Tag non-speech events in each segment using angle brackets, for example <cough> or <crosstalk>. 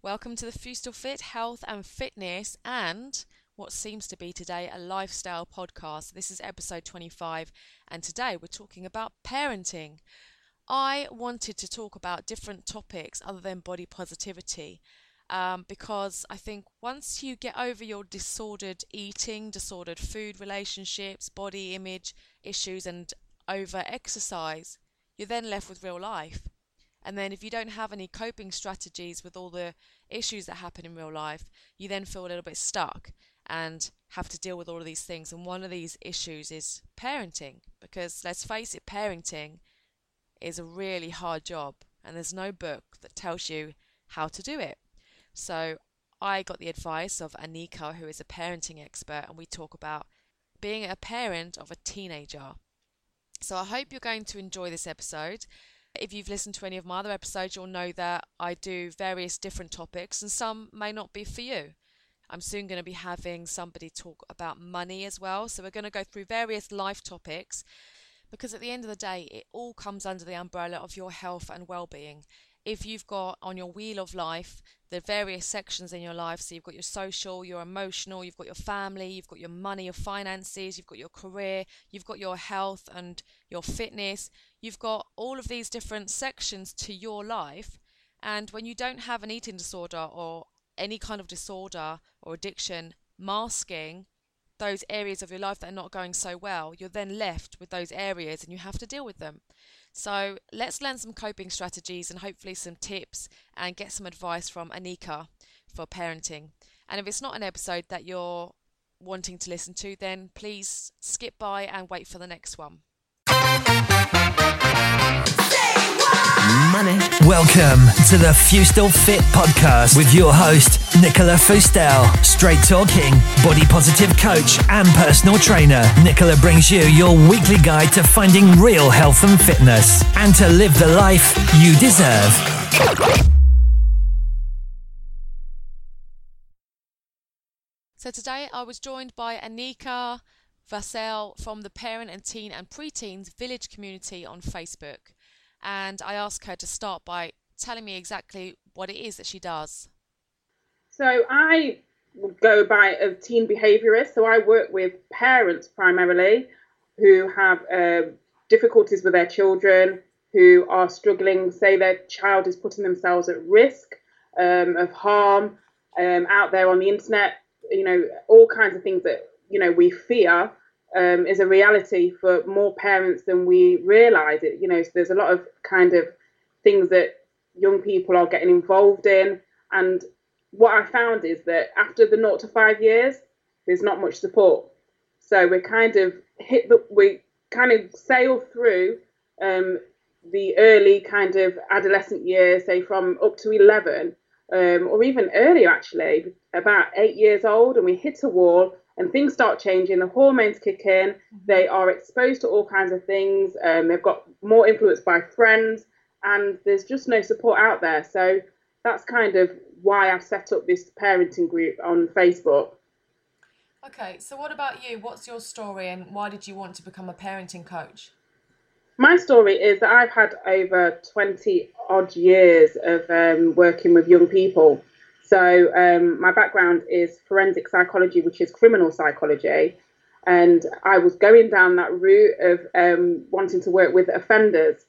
Welcome to the Fustel Fit Health and Fitness and what seems to be today a lifestyle podcast. This is episode 25, and today we're talking about parenting. I wanted to talk about different topics other than body positivity um, because I think once you get over your disordered eating, disordered food relationships, body image issues, and over exercise, you're then left with real life. And then, if you don't have any coping strategies with all the issues that happen in real life, you then feel a little bit stuck and have to deal with all of these things. And one of these issues is parenting, because let's face it, parenting is a really hard job, and there's no book that tells you how to do it. So, I got the advice of Anika, who is a parenting expert, and we talk about being a parent of a teenager. So, I hope you're going to enjoy this episode. If you've listened to any of my other episodes, you'll know that I do various different topics, and some may not be for you. I'm soon going to be having somebody talk about money as well. So, we're going to go through various life topics because at the end of the day, it all comes under the umbrella of your health and well being. If you've got on your wheel of life the various sections in your life, so you've got your social, your emotional, you've got your family, you've got your money, your finances, you've got your career, you've got your health and your fitness, you've got all of these different sections to your life. And when you don't have an eating disorder or any kind of disorder or addiction masking those areas of your life that are not going so well, you're then left with those areas and you have to deal with them. So let's learn some coping strategies and hopefully some tips and get some advice from Anika for parenting. And if it's not an episode that you're wanting to listen to, then please skip by and wait for the next one. Welcome to the Fustel Fit podcast with your host, Nicola Fustel. Straight talking, body positive coach, and personal trainer. Nicola brings you your weekly guide to finding real health and fitness and to live the life you deserve. So today I was joined by Anika Vassell from the Parent and Teen and Preteens Village community on Facebook and I asked her to start by telling me exactly what it is that she does. So I go by a teen behaviourist. So I work with parents primarily who have uh, difficulties with their children, who are struggling, say their child is putting themselves at risk um, of harm um, out there on the internet, you know, all kinds of things that, you know, we fear um, is a reality for more parents than we realise. It, you know, so there's a lot of kind of things that young people are getting involved in, and what I found is that after the naught to five years, there's not much support. So we kind of hit the we kind of sail through um, the early kind of adolescent years, say from up to 11, um, or even earlier actually, about eight years old, and we hit a wall and things start changing. The hormones kick in. Mm-hmm. They are exposed to all kinds of things. Um, they've got more influence by friends, and there's just no support out there. So that's kind of why I've set up this parenting group on Facebook. Okay, so what about you? What's your story, and why did you want to become a parenting coach? My story is that I've had over 20 odd years of um, working with young people. So um, my background is forensic psychology, which is criminal psychology, and I was going down that route of um, wanting to work with offenders.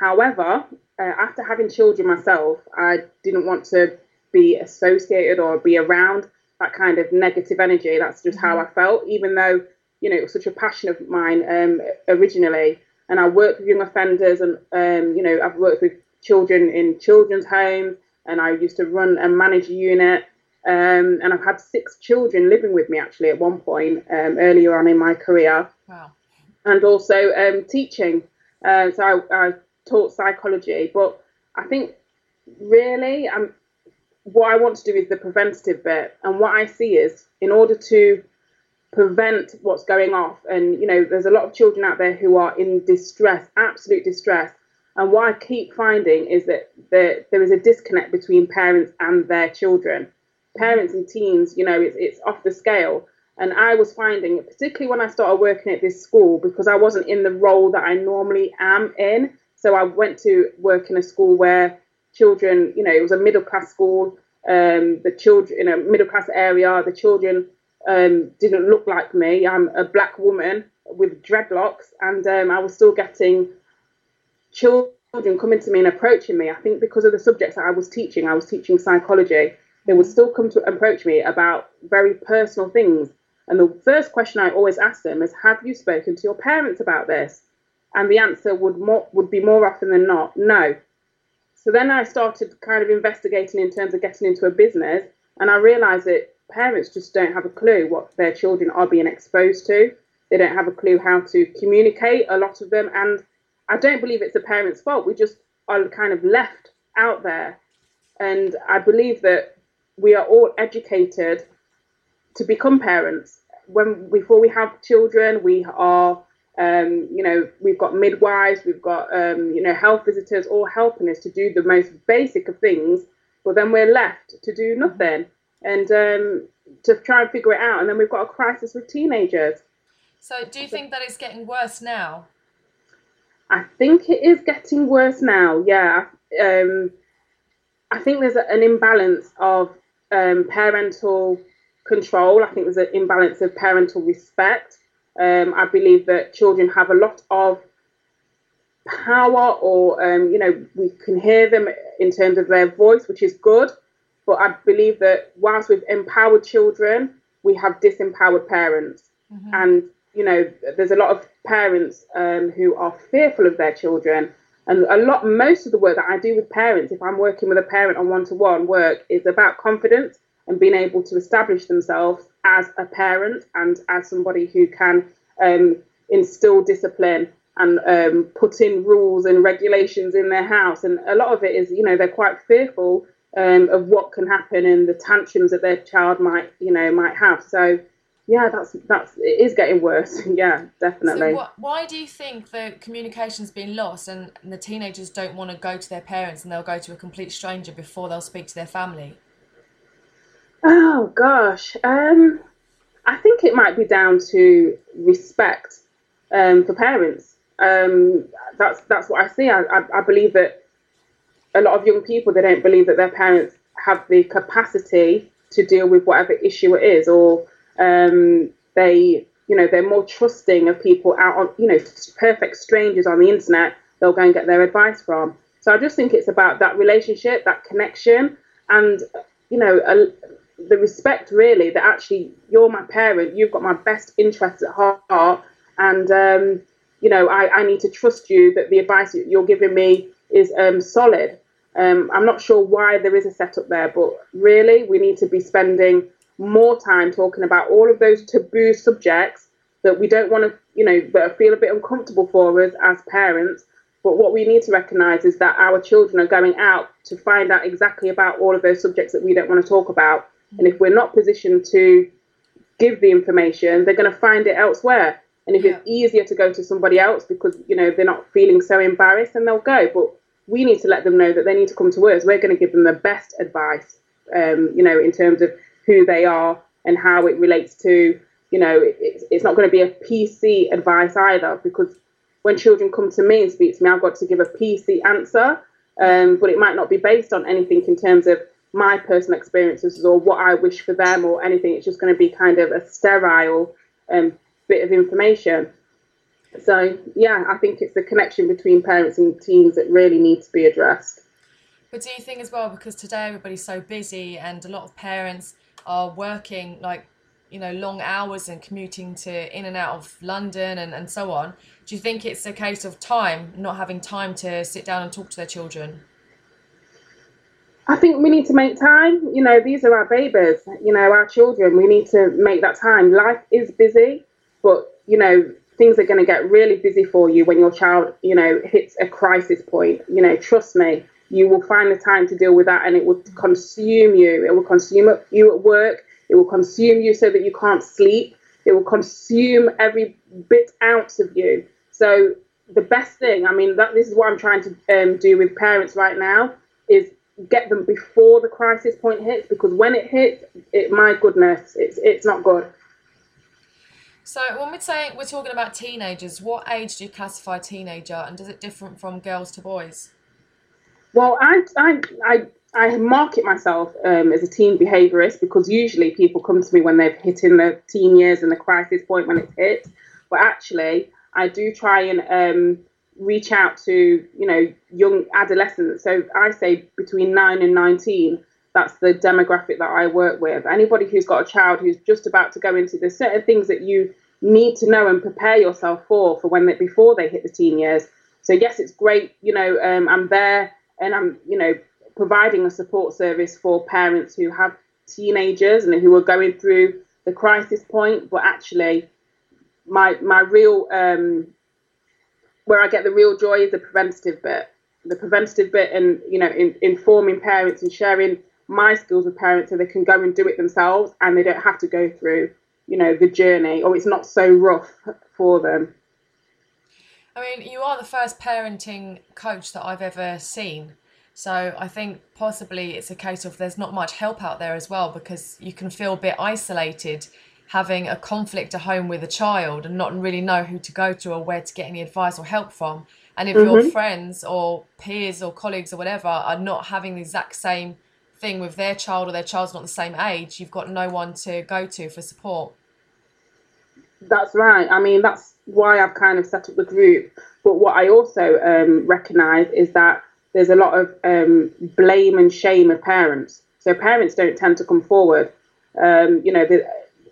However, uh, after having children myself, I didn't want to be associated or be around that kind of negative energy. That's just how I felt, even though you know it was such a passion of mine um, originally. And I worked with young offenders, and um, you know I've worked with children in children's homes and I used to run and manage a unit. Um, and I've had six children living with me actually at one point um, earlier on in my career. Wow. And also um, teaching. Uh, so I, I, taught psychology, but I think really um, what I want to do is the preventative bit. And what I see is in order to prevent what's going off, and you know, there's a lot of children out there who are in distress, absolute distress, and what I keep finding is that there, there is a disconnect between parents and their children. Parents and teens, you know, it's, it's off the scale. And I was finding, particularly when I started working at this school, because I wasn't in the role that I normally am in. So I went to work in a school where children, you know, it was a middle class school. um, the children in a middle class area, the children um, didn't look like me. I'm a black woman with dreadlocks, and um, I was still getting children coming to me and approaching me. I think because of the subjects that I was teaching, I was teaching psychology. They would still come to approach me about very personal things. And the first question I always ask them is, "Have you spoken to your parents about this?" And the answer would more, would be more often than not, no. So then I started kind of investigating in terms of getting into a business, and I realised that parents just don't have a clue what their children are being exposed to. They don't have a clue how to communicate, a lot of them. And I don't believe it's a parent's fault. We just are kind of left out there. And I believe that we are all educated to become parents. When before we have children, we are, um, you know, we've got midwives, we've got, um, you know, health visitors, all helping us to do the most basic of things. But then we're left to do nothing and um, to try and figure it out. And then we've got a crisis with teenagers. So, do you think that it's getting worse now? I think it is getting worse now. Yeah, um, I think there's an imbalance of um, parental control. I think there's an imbalance of parental respect. Um, I believe that children have a lot of power, or um, you know, we can hear them in terms of their voice, which is good. But I believe that whilst we've empowered children, we have disempowered parents. Mm-hmm. And, you know, there's a lot of parents um, who are fearful of their children. And a lot, most of the work that I do with parents, if I'm working with a parent on one to one work, is about confidence and being able to establish themselves as a parent and as somebody who can um, instill discipline and um, put in rules and regulations in their house. And a lot of it is, you know, they're quite fearful um, of what can happen and the tantrums that their child might, you know, might have. So, yeah, that's that's it is getting worse. <laughs> yeah, definitely. So what, why do you think the communication's been lost and, and the teenagers don't want to go to their parents and they'll go to a complete stranger before they'll speak to their family? Oh gosh, um, I think it might be down to respect um, for parents. Um, that's that's what I see. I, I, I believe that a lot of young people they don't believe that their parents have the capacity to deal with whatever issue it is, or um, they you know they're more trusting of people out on you know perfect strangers on the internet. They'll go and get their advice from. So I just think it's about that relationship, that connection, and you know a, the respect really that actually you're my parent, you've got my best interests at heart, and um, you know I, I need to trust you that the advice you're giving me is um, solid. Um, I'm not sure why there is a setup there, but really we need to be spending more time talking about all of those taboo subjects that we don't want to, you know, that feel a bit uncomfortable for us as parents. But what we need to recognise is that our children are going out to find out exactly about all of those subjects that we don't want to talk about. And if we're not positioned to give the information, they're going to find it elsewhere. And if yeah. it's easier to go to somebody else because you know they're not feeling so embarrassed, then they'll go. But we need to let them know that they need to come to us. We're going to give them the best advice, um, you know, in terms of who they are and how it relates to, you know, it's, it's not going to be a PC advice either because when children come to me and speak to me, I've got to give a PC answer, um, but it might not be based on anything in terms of my personal experiences or what I wish for them or anything. It's just going to be kind of a sterile um, bit of information. So yeah, I think it's the connection between parents and teens that really needs to be addressed. But do you think as well, because today everybody's so busy and a lot of parents are working like you know long hours and commuting to in and out of London and, and so on, do you think it's a case of time, not having time to sit down and talk to their children? I think we need to make time. You know, these are our babies, you know, our children. We need to make that time. Life is busy, but you know, things are going to get really busy for you when your child, you know, hits a crisis point. You know, trust me, you will find the time to deal with that and it will consume you. It will consume you at work. It will consume you so that you can't sleep. It will consume every bit ounce of you. So the best thing, I mean, that this is what I'm trying to um, do with parents right now, is get them before the crisis point hits because when it hits, it my goodness, it's it's not good. So when we're saying we're talking about teenagers, what age do you classify teenager, and does it differ from girls to boys? Well, I I I I market myself um, as a teen behaviorist because usually people come to me when they've hit in the teen years and the crisis point when it's hit. But actually, I do try and um, reach out to you know young adolescents. So I say between nine and nineteen. That's the demographic that I work with. Anybody who's got a child who's just about to go into there's certain things that you need to know and prepare yourself for for when they before they hit the teen years. So yes, it's great. You know, um, I'm there and I'm you know providing a support service for parents who have teenagers and who are going through the crisis point, but actually, my my real um, where I get the real joy is the preventative bit, the preventative bit, and you know, in, informing parents and sharing my skills with parents so they can go and do it themselves and they don't have to go through, you know, the journey or it's not so rough for them. I mean, you are the first parenting coach that I've ever seen. So I think possibly it's a case of there's not much help out there as well because you can feel a bit isolated having a conflict at home with a child and not really know who to go to or where to get any advice or help from. And if mm-hmm. your friends or peers or colleagues or whatever are not having the exact same thing with their child or their child's not the same age, you've got no one to go to for support. That's right. I mean, that's why I've kind of set up the group. But what I also um, recognise is that there's a lot of um, blame and shame of parents. So parents don't tend to come forward. Um, you know, the,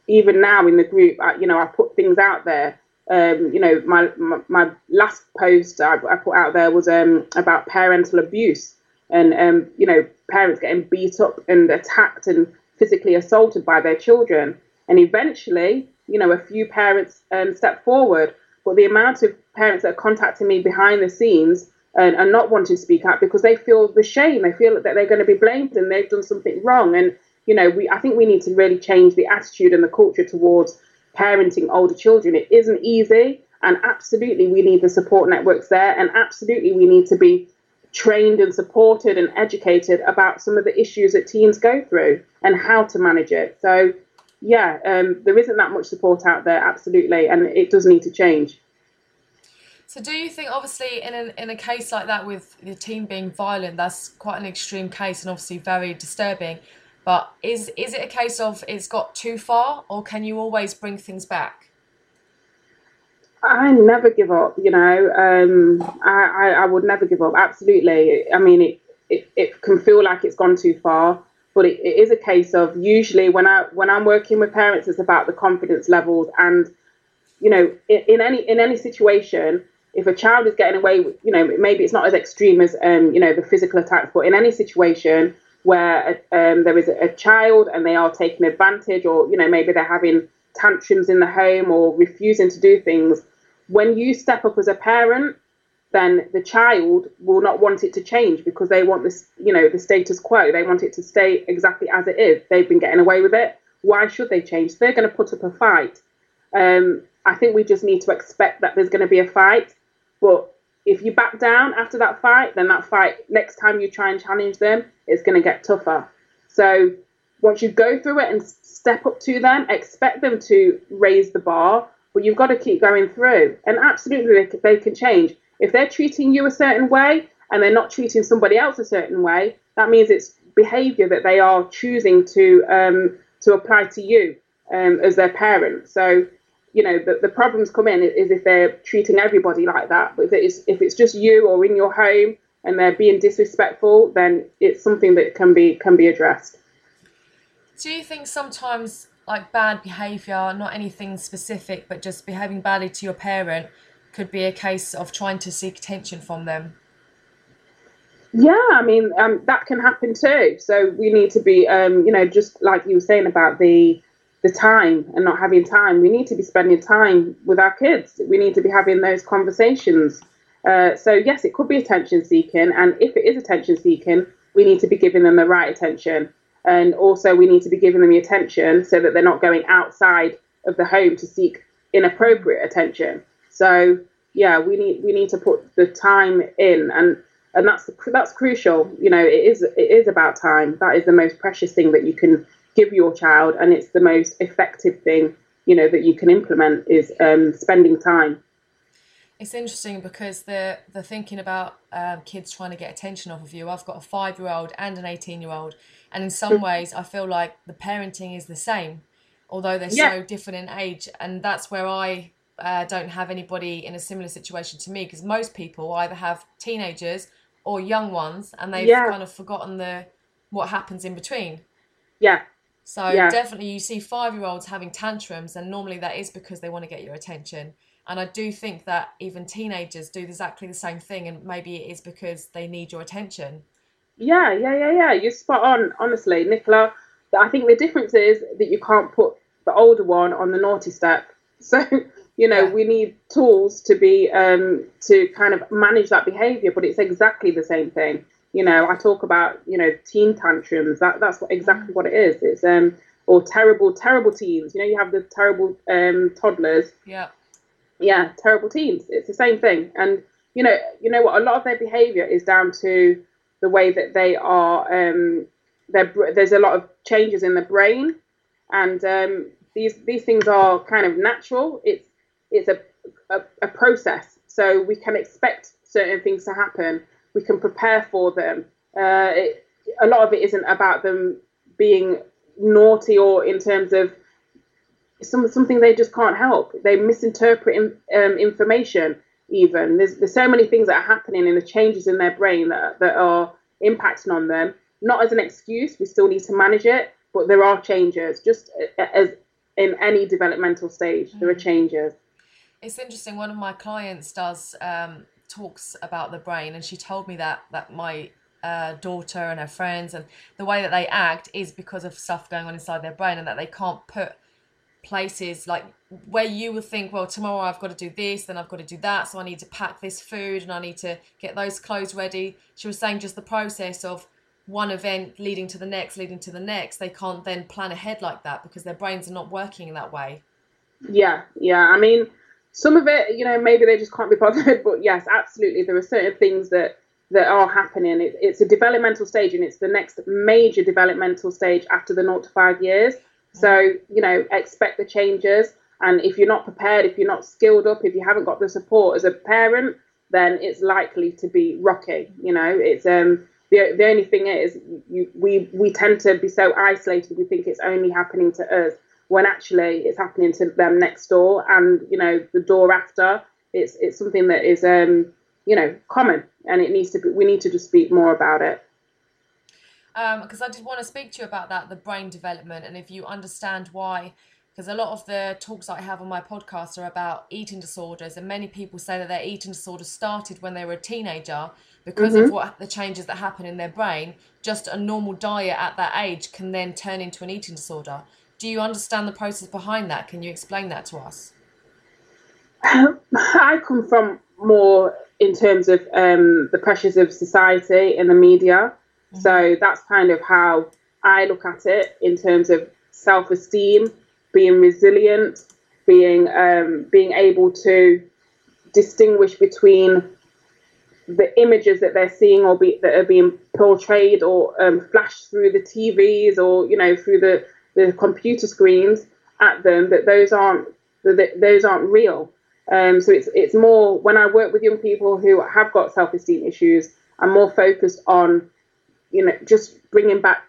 even now in the group, I, you know, I put things out there. Um, you know, my, my, my last post I, I, put out there was um, about parental abuse and um, you know parents getting beat up and attacked and physically assaulted by their children. And eventually, you know, a few parents um, step forward, but the amount of parents that are contacting me behind the scenes and, and not wanting to speak out because they feel the shame. They feel that they're going to be blamed and they've done something wrong. And you know, we I think we need to really change the attitude and the culture towards parenting older children. It isn't easy, and absolutely we need the support networks there, and absolutely we need to be trained and supported and educated about some of the issues that teens go through and how to manage it. So, yeah, um, there isn't that much support out there, absolutely, and it does need to change. So, do you think, obviously, in a, in a case like that with the team being violent, that's quite an extreme case and obviously very disturbing. But is is it a case of it's got too far, or can you always bring things back? I never give up. You know, um, I, I, I would never give up. Absolutely. I mean, it, it it can feel like it's gone too far, but it, it is a case of usually when I when I'm working with parents, it's about the confidence levels and you know in, in any in any situation if a child is getting away with, you know, maybe it's not as extreme as, um, you know, the physical attacks, but in any situation where um, there is a, a child and they are taking advantage, or, you know, maybe they're having tantrums in the home or refusing to do things, when you step up as a parent, then the child will not want it to change because they want this, you know, the status quo. They want it to stay exactly as it is. They've been getting away with it. Why should they change? They're going to put up a fight. Um, I think we just need to expect that there's going to be a fight but if you back down after that fight, then that fight, next time you try and challenge them, it's going to get tougher. So once you go through it and step up to them, expect them to raise the bar, but you've got to keep going through. And absolutely, they, they can change. If they're treating you a certain way and they're not treating somebody else a certain way, that means it's behavior that they are choosing to um, to apply to you um, as their parent. So you know the, the problems come in is if they're treating everybody like that but if it's if it's just you or in your home and they're being disrespectful then it's something that can be can be addressed do you think sometimes like bad behavior not anything specific but just behaving badly to your parent could be a case of trying to seek attention from them yeah i mean um, that can happen too so we need to be um, you know just like you were saying about the the time and not having time. We need to be spending time with our kids. We need to be having those conversations. Uh, so yes, it could be attention seeking, and if it is attention seeking, we need to be giving them the right attention, and also we need to be giving them the attention so that they're not going outside of the home to seek inappropriate attention. So yeah, we need we need to put the time in, and and that's that's crucial. You know, it is it is about time. That is the most precious thing that you can give your child, and it's the most effective thing you know that you can implement is um, spending time. It's interesting because the the thinking about um, kids trying to get attention off of you. I've got a five year old and an eighteen year old, and in some ways, I feel like the parenting is the same, although they're Yeah. so different in age. And that's where I uh, don't have anybody in a similar situation to me because most people either have teenagers or young ones, and they've Yeah. kind of forgotten the what happens in between. Yeah, So Yeah. definitely, you see five year olds having tantrums, and normally that is because they want to get your attention. And I do think that even teenagers do exactly the same thing, and maybe it is because they need your attention. Yeah, yeah, yeah, yeah. You're spot on, honestly, Nicola. I think the difference is that you can't put the older one on the naughty step. <laughs> So, you know, we need tools to be um, to kind of manage that behaviour, but it's exactly the same thing. You know, I talk about you know teen tantrums. That that's what, exactly what it is. It's um or terrible terrible teens. You know, you have the terrible um, toddlers Yeah, yeah, terrible teens. It's the same thing. And you know, you know what? A lot of their behaviour is down to the way that they are. Um, their there's a lot of changes in the brain, and um, these these things are kind of natural. It's it's a, a a process, so we can expect certain things to happen. We can prepare for them. Uh, it, a lot of it isn't about them being naughty or in terms of some something they just can't help. They misinterpret in, um, information. Even there's there's so many things that are happening in the changes in their brain that that are impacting on them. Not as an excuse, we still need to manage it, but there are changes. Just as in any developmental stage, there are changes. It's interesting. One of my clients does um, talks about the brain, and she told me that that my uh, daughter and her friends and the way that they act is because of stuff going on inside their brain, and that they can't put places like where you would think, well, tomorrow I've got to do this, then I've got to do that, so I need to pack this food and I need to get those clothes ready. She was saying just the process of one event leading to the next, leading to the next, they can't then plan ahead like that because their brains are not working in that way. Yeah, yeah. I mean, some of it, you know, maybe they just can't be bothered. But yes, absolutely, there are certain things that that are happening. It, it's a developmental stage, and it's the next major developmental stage after the naught to five years. So you know, expect the changes. And if you're not prepared, if you're not skilled up, if you haven't got the support as a parent, then it's likely to be rocky. You know, it's um the the only thing is you, we we tend to be so isolated. We think it's only happening to us when actually it's happening to them next door and you know the door after. It's it's something that is um you know common and it needs to be. We need to just speak more about it. Um, because I did want to speak to you about that, the brain development, and if you understand why. Because a lot of the talks that I have on my podcast are about eating disorders, and many people say that their eating disorder started when they were a teenager because of what the changes that happen in their brain. Just a normal diet at that age can then turn into an eating disorder. Do you understand the process behind that? Can you explain that to us? I come from more in terms of um, the pressures of society and the media. So that's kind of how I look at it in terms of self-esteem, being resilient, being um, being able to distinguish between the images that they're seeing or be, that are being portrayed or um, flashed through the TVs or you know through the, the computer screens at them that those aren't that those aren't real. Um, so it's it's more when I work with young people who have got self-esteem issues, I'm more focused on you know just bringing back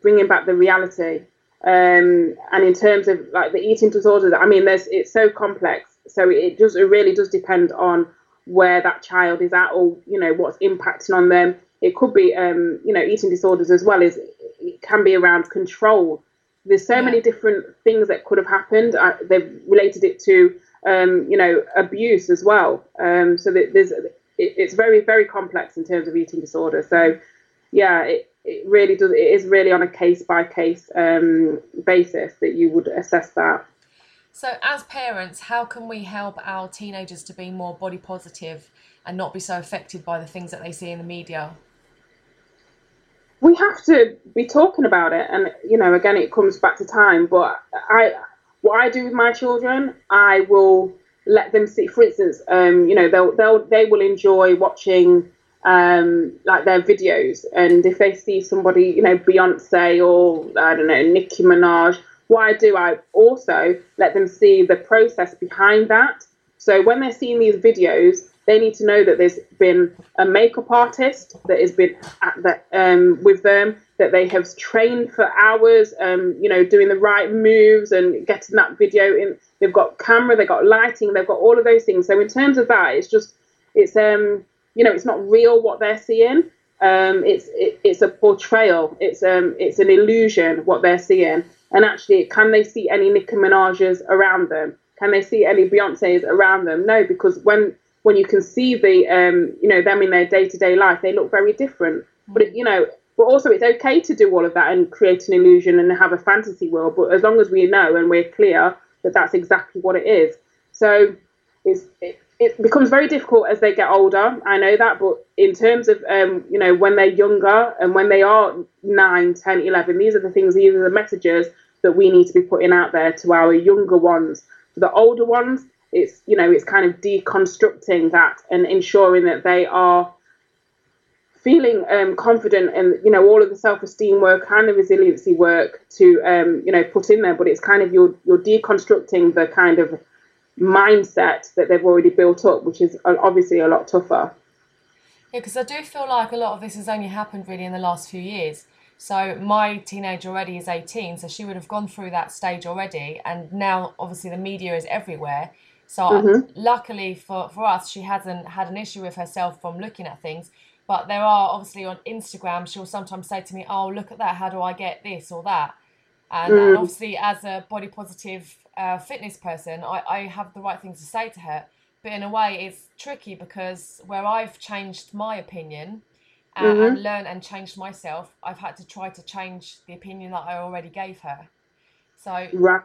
bringing back the reality. Um, and in terms of like the eating disorders, I mean, there's it's so complex. So it does it really does depend on where that child is at or you know what's impacting on them. It could be um, you know eating disorders as well as it can be around control. There's so Yeah. many different things that could have happened. I, they've related it to um, you know abuse as well. Um, so that there's it, it's very very complex in terms of eating disorder. So yeah, it, it really does. It is really on a case by case basis that you would assess that. So, as parents, how can we help our teenagers to be more body positive and not be so affected by the things that they see in the media? We have to be talking about it. And you know again it comes back to time but i what i do with my children i will let them see for instance um you know they'll they'll they will enjoy watching um like their videos. And if they see somebody you know beyonce or i don't know nicki minaj what i do i also let them see the process behind that. So when they're seeing these videos, they need to know that there's been a makeup artist that has been at the, um, with them, that they have trained for hours, um, you know, doing the right moves and getting that video in. They've got camera, they've got lighting, they've got all of those things. So in terms of that, it's just, it's um, you know, it's not real what they're seeing. Um, it's it, it's a portrayal. It's um, it's an illusion what they're seeing. And actually, can they see any Nicki Minaj's around them? Can they see any Beyonce's around them? No, because when when you can see the um, you know them in their day to day life, they look very different. But it, you know, but also it's okay to do all of that and create an illusion and have a fantasy world. But as long as we know and we're clear that that's exactly what it is, so it's it, it becomes very difficult as they get older. I know that, but in terms of um, you know when they're younger and when they are 9, 10, 11, these are the things, these are the messages that we need to be putting out there to our younger ones. For the older ones, it's you know it's kind of deconstructing that and ensuring that they are feeling um, confident and you know all of the self-esteem work and the resiliency work to um, you know put in there. But it's kind of you're you're deconstructing the kind of mindset that they've already built up which is obviously a lot tougher. Yeah because i do feel like a lot of this has only happened really in the last few years. So my teenager already is 18 so she would have gone through that stage already and now obviously the media is everywhere so mm-hmm. luckily for, for us, she hasn't had an issue with herself from looking at things. But there are obviously on Instagram, she'll sometimes say to me, "Oh, look at that! How do I get this or that?" And, mm. and obviously, as a body positive uh, fitness person, I, I have the right things to say to her. But in a way, it's tricky because where I've changed my opinion and, mm-hmm. and learned and changed myself, I've had to try to change the opinion that I already gave her. So right.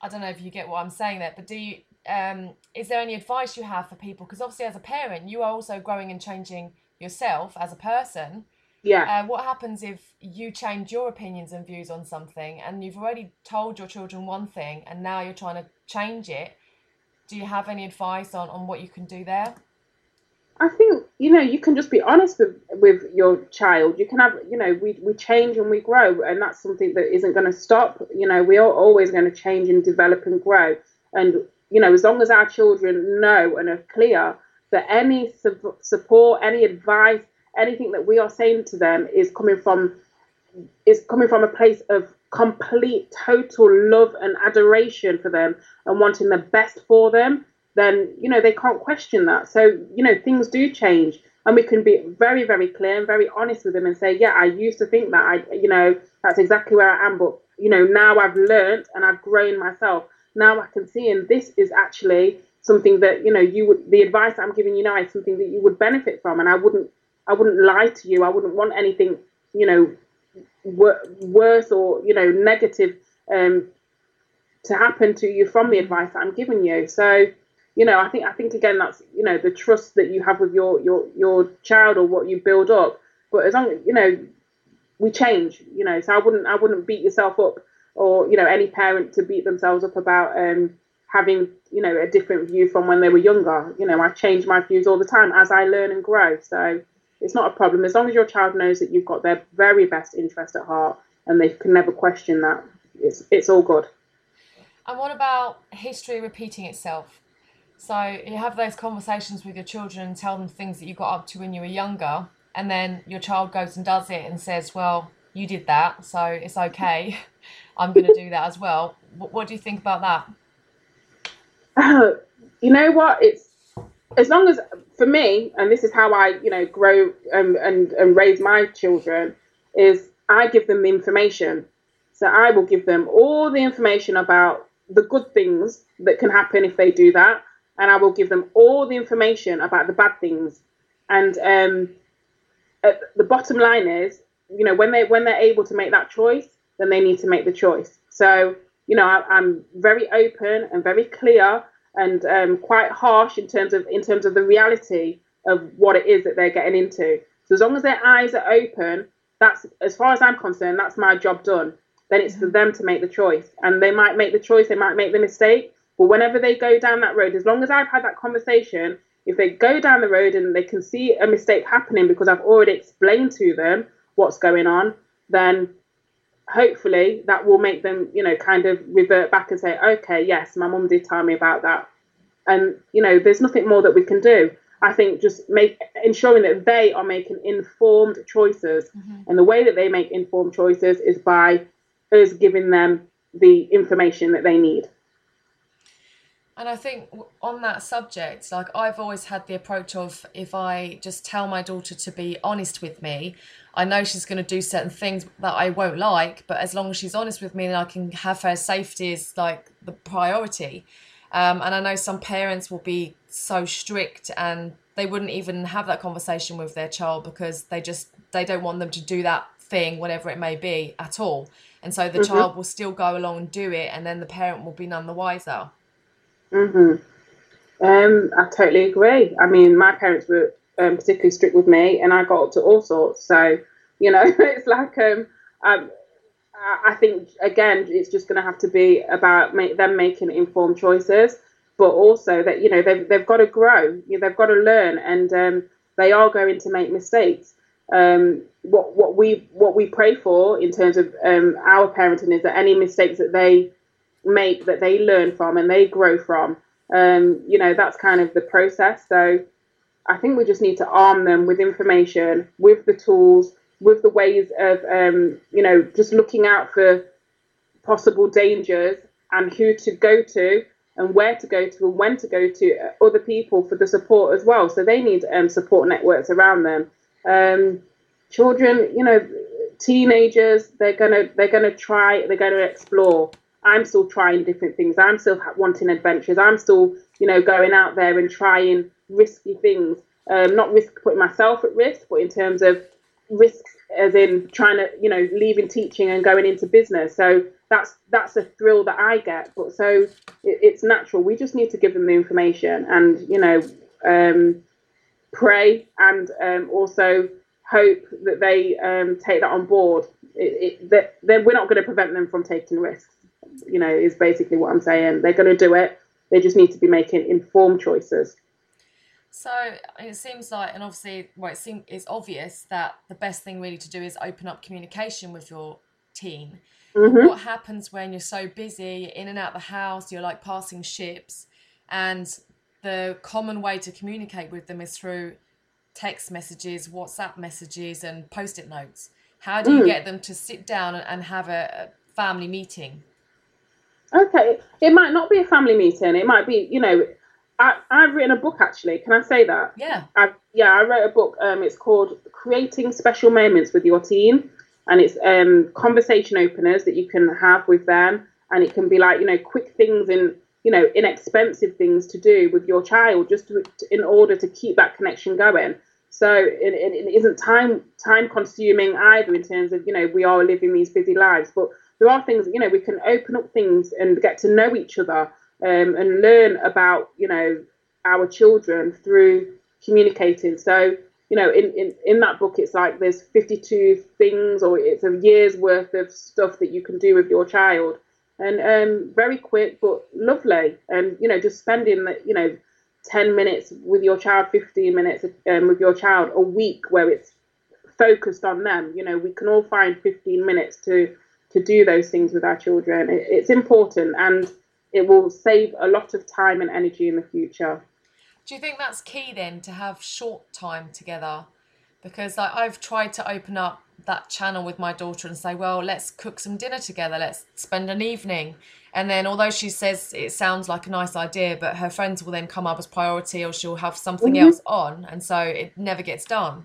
I don't know if you get what I'm saying there, but do you? Um, is there any advice you have for people? Because obviously, as a parent, you are also growing and changing yourself as a person. Yeah. Uh, what happens if you change your opinions and views on something and you've already told your children one thing and now you're trying to change it? Do you have any advice on, on what you can do there? I think you know you can just be honest with with your child. You can have you know we we change and we grow, and that's something that isn't going to stop. You know we are always going to change and develop and grow. And you know as long as our children know and are clear that any su- support, any advice, anything that we are saying to them is coming from is coming from a place of complete total love and adoration for them and wanting the best for them then you know they can't question that. So you know things do change. And we can be very very clear and very honest with them and say yeah i used to think that. I you know that's exactly where i am. But you know now i've learned and i've grown myself now i can see and this is actually something that you know you would the advice I'm giving you now is something that you would benefit from, and I wouldn't I wouldn't lie to you. I wouldn't want anything you know wor- worse or you know negative um, to happen to you from the advice that I'm giving you. So you know I think I think again that's you know the trust that you have with your your your child or what you build up. But as long as you know we change, you know, so I wouldn't I wouldn't beat yourself up or you know any parent to beat themselves up about um having you know a different view from when they were younger. You know i change my views all the time as i learn and grow. So it's not a problem. As long as your child knows that you've got their very best interest at heart and they can never question that it's it's all good. And what about history repeating itself? So you have those conversations with your children and tell them things that you got up to when you were younger and then your child goes and does it and says well you did that so it's okay <laughs> i'm going to do that as well what do you think about that <laughs> you know what? It's as long as for me, and this is how I, you know, grow and, and, and raise my children, is I give them the information. So I will give them all the information about the good things that can happen if they do that, and I will give them all the information about the bad things. And um, the bottom line is, you know, when they when they're able to make that choice, then they need to make the choice. So you know, I, am very open and very clear and um, quite harsh in terms of in terms of the reality of what it is that they're getting into. So as long as their eyes are open, that's as far as I'm concerned, that's my job done. Then it's for them to make the choice, and they might make the choice, they might make the mistake, but whenever they go down that road, as long as I've had that conversation, if they go down the road and they can see a mistake happening because I've already explained to them what's going on, then hopefully that will make them, you know, kind of revert back and say, okay, yes, my mum did tell me about that. and you know, there's nothing more that we can do. I think just make ensuring that they are making informed choices, mm-hmm. and the way that they make informed choices is by us giving them the information that they need. And I think on that subject, like I've always had the approach of if I just tell my daughter to be honest with me, I know she's going to do certain things that I won't like, but as long as she's honest with me, and I can have her safety is like the priority. Um, and I know some parents will be so strict and they wouldn't even have that conversation with their child because they just they don't want them to do that thing, whatever it may be, at all. And so the mm-hmm. child will still go along and do it, and then the parent will be none the wiser. Mhm. Um, I totally agree. I mean, my parents were um, particularly strict with me, and I got up to all sorts. So, you know, <laughs> it's like um, um, I think again, it's just going to have to be about make, them making informed choices, but also that you know they've they've got to grow, you know, they've got to learn, and um, they are going to make mistakes. Um, what what we what we pray for in terms of um, our parenting is that any mistakes that they make that they learn from and they grow from. Um, you know, that's kind of the process. So I think we just need to arm them with information, with the tools, with the ways of, um, you know, just looking out for possible dangers and who to go to and where to go to and when to go to other people for the support as well. So they need um, support networks around them. Um, children, you know, teenagers, they're gonna they're gonna try, they're gonna explore. I'm still trying different things. I'm still wanting adventures. I'm still, you know, going out there and trying risky things. Um, not risk putting myself at risk, but in terms of risks, as in trying to, you know, leaving teaching and going into business. So that's that's a thrill that I get. But so it, it's natural. We just need to give them the information and, you know, um, pray and um, also hope that they um, take that on board. It, it, that, that we're not going to prevent them from taking risks you know, is basically what I'm saying. They're going to do it. They just need to be making informed choices. So it seems like, and obviously, well, it seems it's obvious that the best thing really to do is open up communication with your teen. Mm-hmm. What happens when you're so busy, in and out of the house, you're like passing ships, and the common way to communicate with them is through text messages, WhatsApp messages, and post-it notes. How do you mm. get them to sit down and have a family meeting? Okay, it might not be a family meeting. It might be, you know, I, I've written a book actually. Can I say that? Yeah. I, yeah, I wrote a book. Um, it's called Creating Special Moments with Your Teen, and it's um conversation openers that you can have with them, and it can be like you know quick things and you know inexpensive things to do with your child just to, in order to keep that connection going. So it, it, it isn't time time consuming either in terms of you know we are living these busy lives, but there are things you know we can open up things and get to know each other um, and learn about you know our children through communicating. So you know in, in in that book it's like there's 52 things or it's a year's worth of stuff that you can do with your child and um, very quick but lovely and you know just spending you know 10 minutes with your child 15 minutes um, with your child a week where it's focused on them you know we can all find 15 minutes to to do those things with our children. It, it's important and it will save a lot of time and energy in the future. Do you think that's key then to have short time together? Because like I've tried to open up that channel with my daughter and say, well, let's cook some dinner together, let's spend an evening. And then, although she says it sounds like a nice idea, but her friends will then come up as priority or she'll have something mm-hmm. else on. And so it never gets done.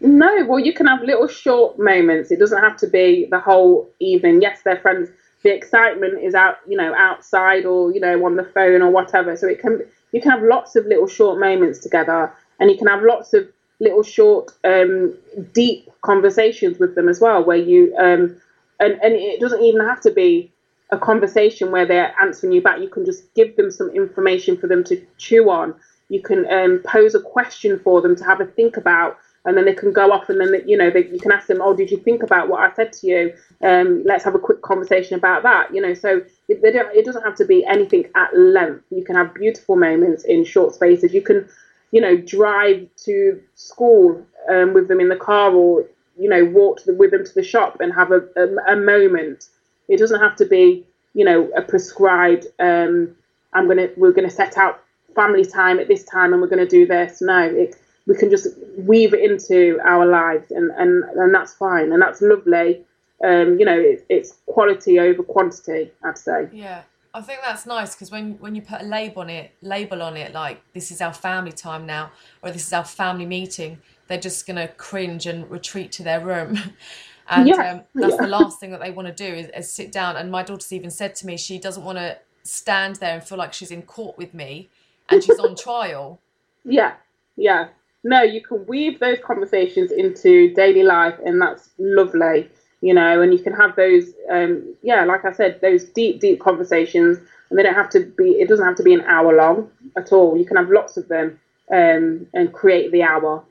No, well, you can have little short moments. It doesn't have to be the whole evening. Yes, they're friends. The excitement is out, you know, outside or you know on the phone or whatever. So it can you can have lots of little short moments together, and you can have lots of little short, um, deep conversations with them as well, where you um, and and it doesn't even have to be a conversation where they're answering you back. You can just give them some information for them to chew on. You can um, pose a question for them to have a think about and then they can go off and then you know they, you can ask them oh did you think about what i said to you? Um, let's have a quick conversation about that you know so it, it doesn't have to be anything at length. You can have beautiful moments in short spaces. You can you know drive to school um, with them in the car or you know walk the, with them to the shop and have a, a, a, moment. It doesn't have to be you know a prescribed um, i'm gonna we're gonna set out family time at this time and we're to do this. No, it, we can just weave it into our lives and, and, and that's fine and that's lovely. Um, you know, it, it's quality over quantity, I'd say. Yeah. I think that's nice because when, when you put a label on it, label on it, like this is our family time now, or this is our family meeting, they're just gonna cringe and retreat to their room. <laughs> and Yeah, um, that's yeah. the last thing that they want to do is, is sit down. And my daughter's even said to me she doesn't want to stand there and feel like she's in court with me and she's on <laughs> trial. Yeah, yeah. No, you can weave those conversations into daily life, and that's lovely, you know. And you can have those, um, yeah, like I said, those deep, deep conversations, and they don't have to be. It doesn't have to be an hour long at all. You can have lots of them, um, and create the hour.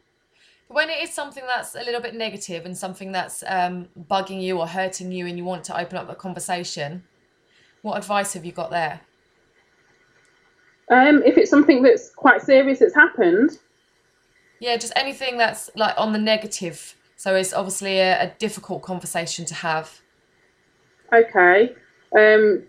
When it is something that's a little bit negative and something that's um, bugging you or hurting you, and you want to open up the conversation, what advice have you got there? Um, if it's something that's quite serious that's happened, Yeah, just anything that's like on the negative. So it's obviously a, a difficult conversation to have. Okay. Um,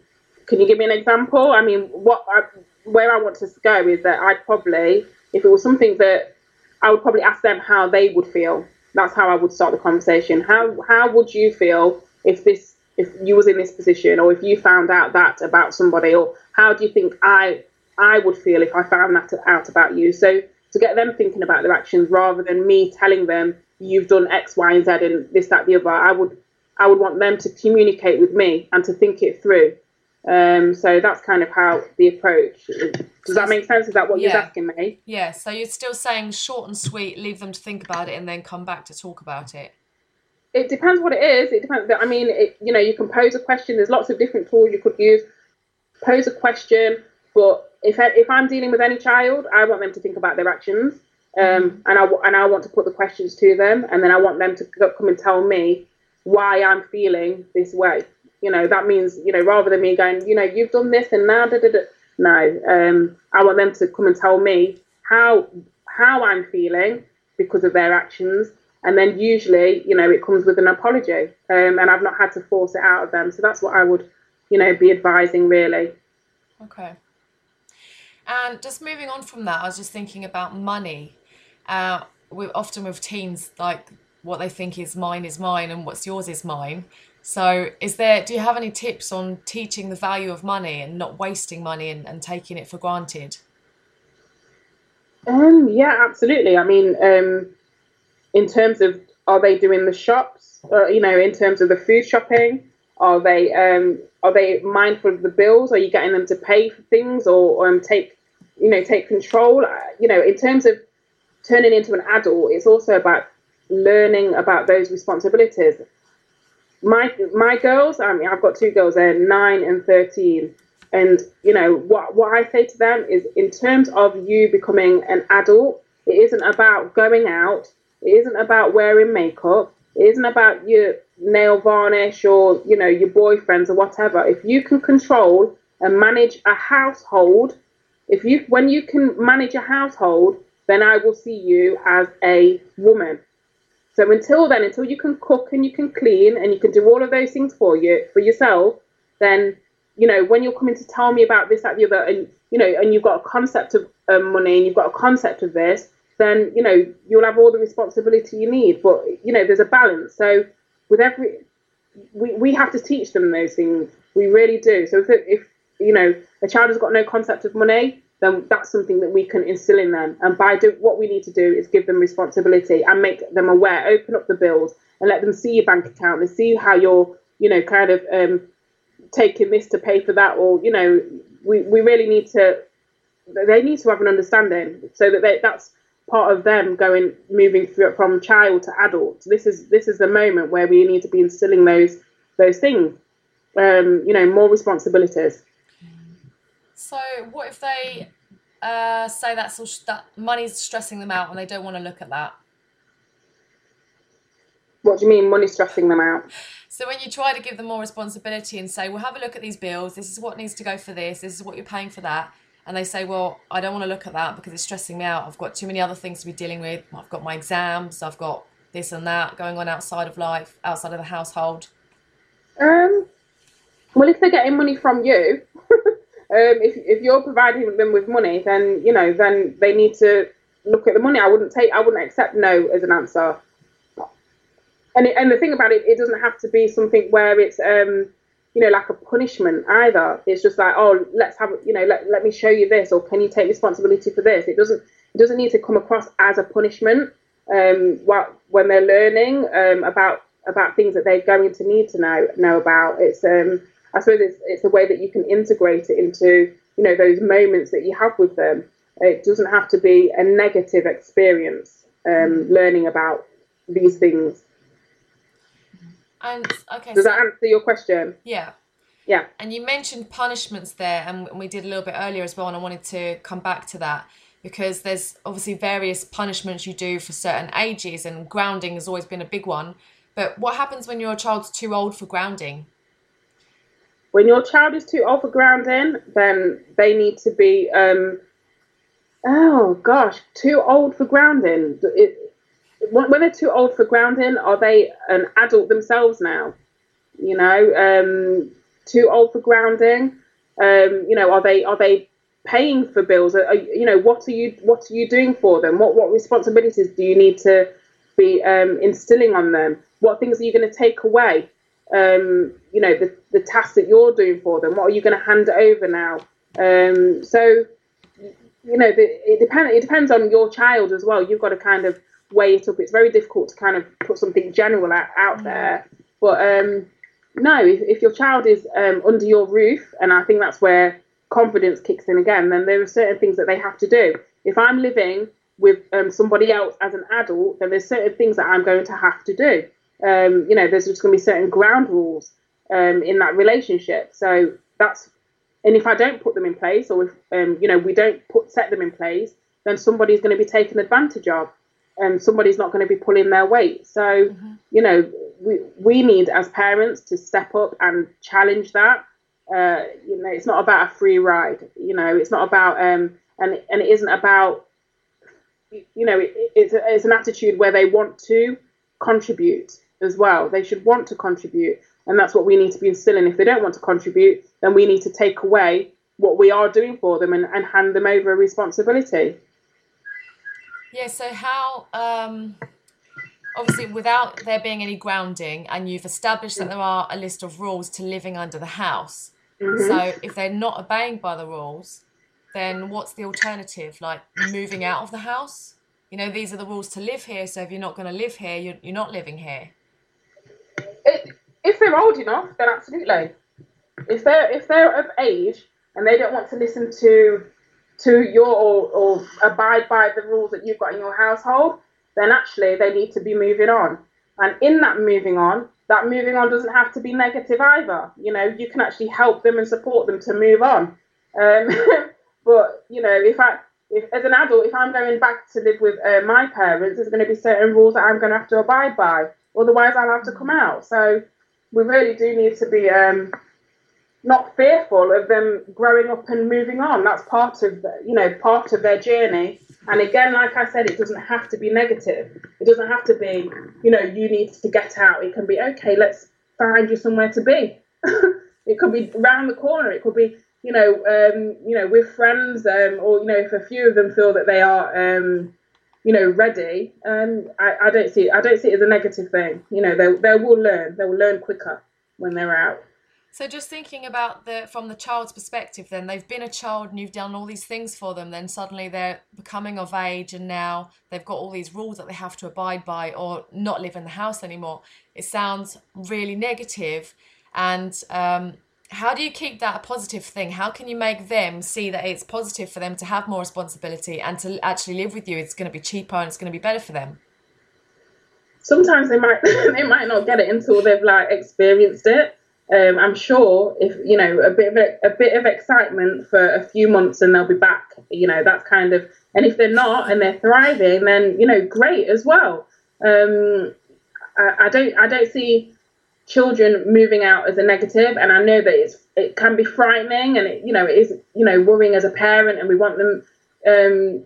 can you give me an example? I mean, what I, where I want to go is that I'd probably, if it was something that I would probably ask them how they would feel. That's how I would start the conversation. How how would you feel if this if you was in this position, or if you found out that about somebody, or how do you think I I would feel if I found that out about you? So to get them thinking about their actions rather than me telling them you've done X, Y, and Z and this, that, the other, I would I would want them to communicate with me and to think it through. Um, so that's kind of how the approach. Does that make sense? Is that what you're asking me? Yeah, so you're still saying short and sweet, leave them to think about it and then come back to talk about it. It depends what it is. It depends. But I mean, it, you know, you can pose a question. There's lots of different tools you could use. Pose a question, but if I, if I'm dealing with any child, I want them to think about their actions, um, and I and I want to put the questions to them, and then I want them to come and tell me why I'm feeling this way. You know, that means you know rather than me going, you know, you've done this and now, da, da, da. no, um, I want them to come and tell me how how I'm feeling because of their actions, and then usually, you know, it comes with an apology, um, and I've not had to force it out of them. So that's what I would, you know, be advising really. Okay. And just moving on from that, I was just thinking about money. Uh, we often with teens, like what they think is mine is mine and what's yours is mine. So, is there? Do you have any tips on teaching the value of money and not wasting money and, and taking it for granted? Um, yeah, absolutely. I mean, um, in terms of are they doing the shops? Uh, you know, in terms of the food shopping, are they um, are they mindful of the bills? Are you getting them to pay for things or um, take you know take control? You know, in terms of turning into an adult, it's also about learning about those responsibilities. My my girls, I mean, I've got two girls. They're nine and thirteen. And you know what what I say to them is, in terms of you becoming an adult, it isn't about going out. It isn't about wearing makeup. It isn't about your nail varnish or you know your boyfriends or whatever. If you can control and manage a household, if you when you can manage a household, then I will see you as a woman. So until then, until you can cook and you can clean and you can do all of those things for you for yourself, then you know when you're coming to tell me about this, that, the other, and you know, and you've got a concept of um, money and you've got a concept of this, then you know you'll have all the responsibility you need. But you know, there's a balance. So with every, we we have to teach them those things. We really do. So if if you know a child has got no concept of money, then that's something that we can instill in them. And by do, what we need to do is give them responsibility and make them aware, open up the bills and let them see your bank account and see how you're, you know, kind of um, taking this to pay for that. Or, you know, we, we really need to, they need to have an understanding so that they, that's part of them going, moving through from child to adult. This is, this is the moment where we need to be instilling those, those things, um, you know, more responsibilities. So, what if they uh, say that's all, that money's stressing them out and they don't want to look at that? What do you mean, money stressing them out? So when you try to give them more responsibility and say, "Well, have a look at these bills. This is what needs to go for this. This is what you're paying for that," and they say, "Well, I don't want to look at that because it's stressing me out. I've got too many other things to be dealing with. I've got my exams. I've got this and that going on outside of life, outside of the household." Um, well, if they're getting money from you, <laughs> Um, if if you're providing them with money, then you know, then they need to look at the money. I wouldn't take, I wouldn't accept no as an answer. And it, and the thing about it, it doesn't have to be something where it's um, you know, like a punishment either. It's just like, oh, let's have, you know, let, let me show you this, or can you take responsibility for this? It doesn't it doesn't need to come across as a punishment um, when they're learning um, about about things that they're going to need to know know about. It's um, I suppose it's it's a way that you can integrate it into you know those moments that you have with them. It doesn't have to be a negative experience um, learning about these things. And okay, does so, that answer your question? Yeah. Yeah. And you mentioned punishments there, and we did a little bit earlier as well, and I wanted to come back to that because there's obviously various punishments you do for certain ages, and grounding has always been a big one. But what happens when your child's too old for grounding? When your child is too old for grounding, then they need to be, um, oh gosh, too old for grounding. It, when they're too old for grounding, are they an adult themselves now? You know, um, too old for grounding. Um, you know, are they are they paying for bills? Are, you know, what are you what are you doing for them? What what responsibilities do you need to be um, instilling on them? What things are you going to take away? Um, you know, the the tasks that you're doing for them. What are you going to hand over now? Um, so, you know, the, it depends. It depends on your child as well. You've got to kind of weigh it up. It's very difficult to kind of put something general out, out mm. there. But um, no, if, if, your child is um, under your roof, and I think that's where confidence kicks in again, then there are certain things that they have to do. If I'm living with um, somebody else as an adult, then there's certain things that I'm going to have to do. Um, you know, there's just going to be certain ground rules um, in that relationship. So that's, and if I don't put them in place, or if um, you know we don't put set them in place, then somebody's going to be taken advantage of and somebody's not going to be pulling their weight. So, mm-hmm. you know, we, we need as parents to step up and challenge that. Uh, you know, it's not about a free ride. You know, it's not about um, and and it isn't about. You know, it, it's a, it's an attitude where they want to contribute as well. They should want to contribute, and that's what we need to be instilling. If they don't want to contribute, then we need to take away what we are doing for them and, and hand them over a responsibility. Yeah, so how, um, obviously, without there being any grounding, and you've established that there are a list of rules to living under the house. Mm-hmm. So if they're not obeying by the rules, then what's the alternative? Like moving out of the house? You know, these are the rules to live here, so if you're not going to live here, you're, you're not living here. It, if they're old enough, then absolutely. If they're if they're of age and they don't want to listen to to your or, or abide by the rules that you've got in your household, then actually they need to be moving on. And in that moving on, that moving on doesn't have to be negative either. You know, you can actually help them and support them to move on. Um, <laughs> but you know, if I, if as an adult, if I'm going back to live with uh, my parents, there's going to be certain rules that I'm going to have to abide by. Otherwise, I'll have to come out. So we really do need to be um, not fearful of them growing up and moving on. That's part of you know part of their journey. And again, like I said, it doesn't have to be negative. It doesn't have to be you know you need to get out. It can be okay. Let's find you somewhere to be. <laughs> it could be round the corner. It could be you know um, you know with friends um, or you know if a few of them feel that they are. Um, you know, ready. Um, I, I don't see. I don't see it as a negative thing. You know, they they will learn. They will learn quicker when they're out. So just thinking about the from the child's perspective, then they've been a child and you've done all these things for them. Then suddenly they're becoming of age and now they've got all these rules that they have to abide by or not live in the house anymore. It sounds really. And um, how do you keep that a positive thing? How can you make them see that it's positive for them to have more responsibility and to actually live with you? It's going to be cheaper and it's going to be better for them. Sometimes they might <laughs> they might not get it until they've like experienced it um, I'm sure if you know a bit of a, a, bit of excitement for a few months and they'll be back. You know that's kind of and if they're not and they're thriving, then you know great as well. Um, I, I don't I don't see children moving out as a negative, and I know that it's it can be frightening and it you know it is you know worrying as a parent, and we want them. Um,